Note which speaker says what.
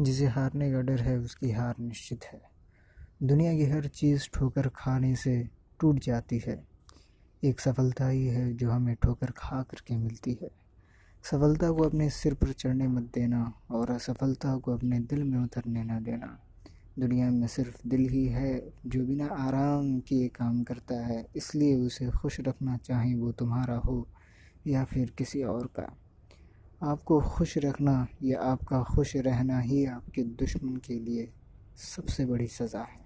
Speaker 1: जिसे हारने का डर है, उसकी हार निश्चित है। दुनिया की हर चीज़ ठोकर खाने से टूट जाती है। एक सफलता ही है जो हमें ठोकर खा करके मिलती है। सफलता को अपने सिर पर चढ़ने मत देना और असफलता को अपने दिल में उतरने न देना। दुनिया में सिर्फ़ दिल ही है जो बिना आराम किए काम करता है, इसलिए उसे खुश रखना चाहे वो तुम्हारा हो या फिर किसी और का। आपको खुश रखना, या आपका खुश रहना ही आपके दुश्मन के लिए सबसे बड़ी सज़ा है।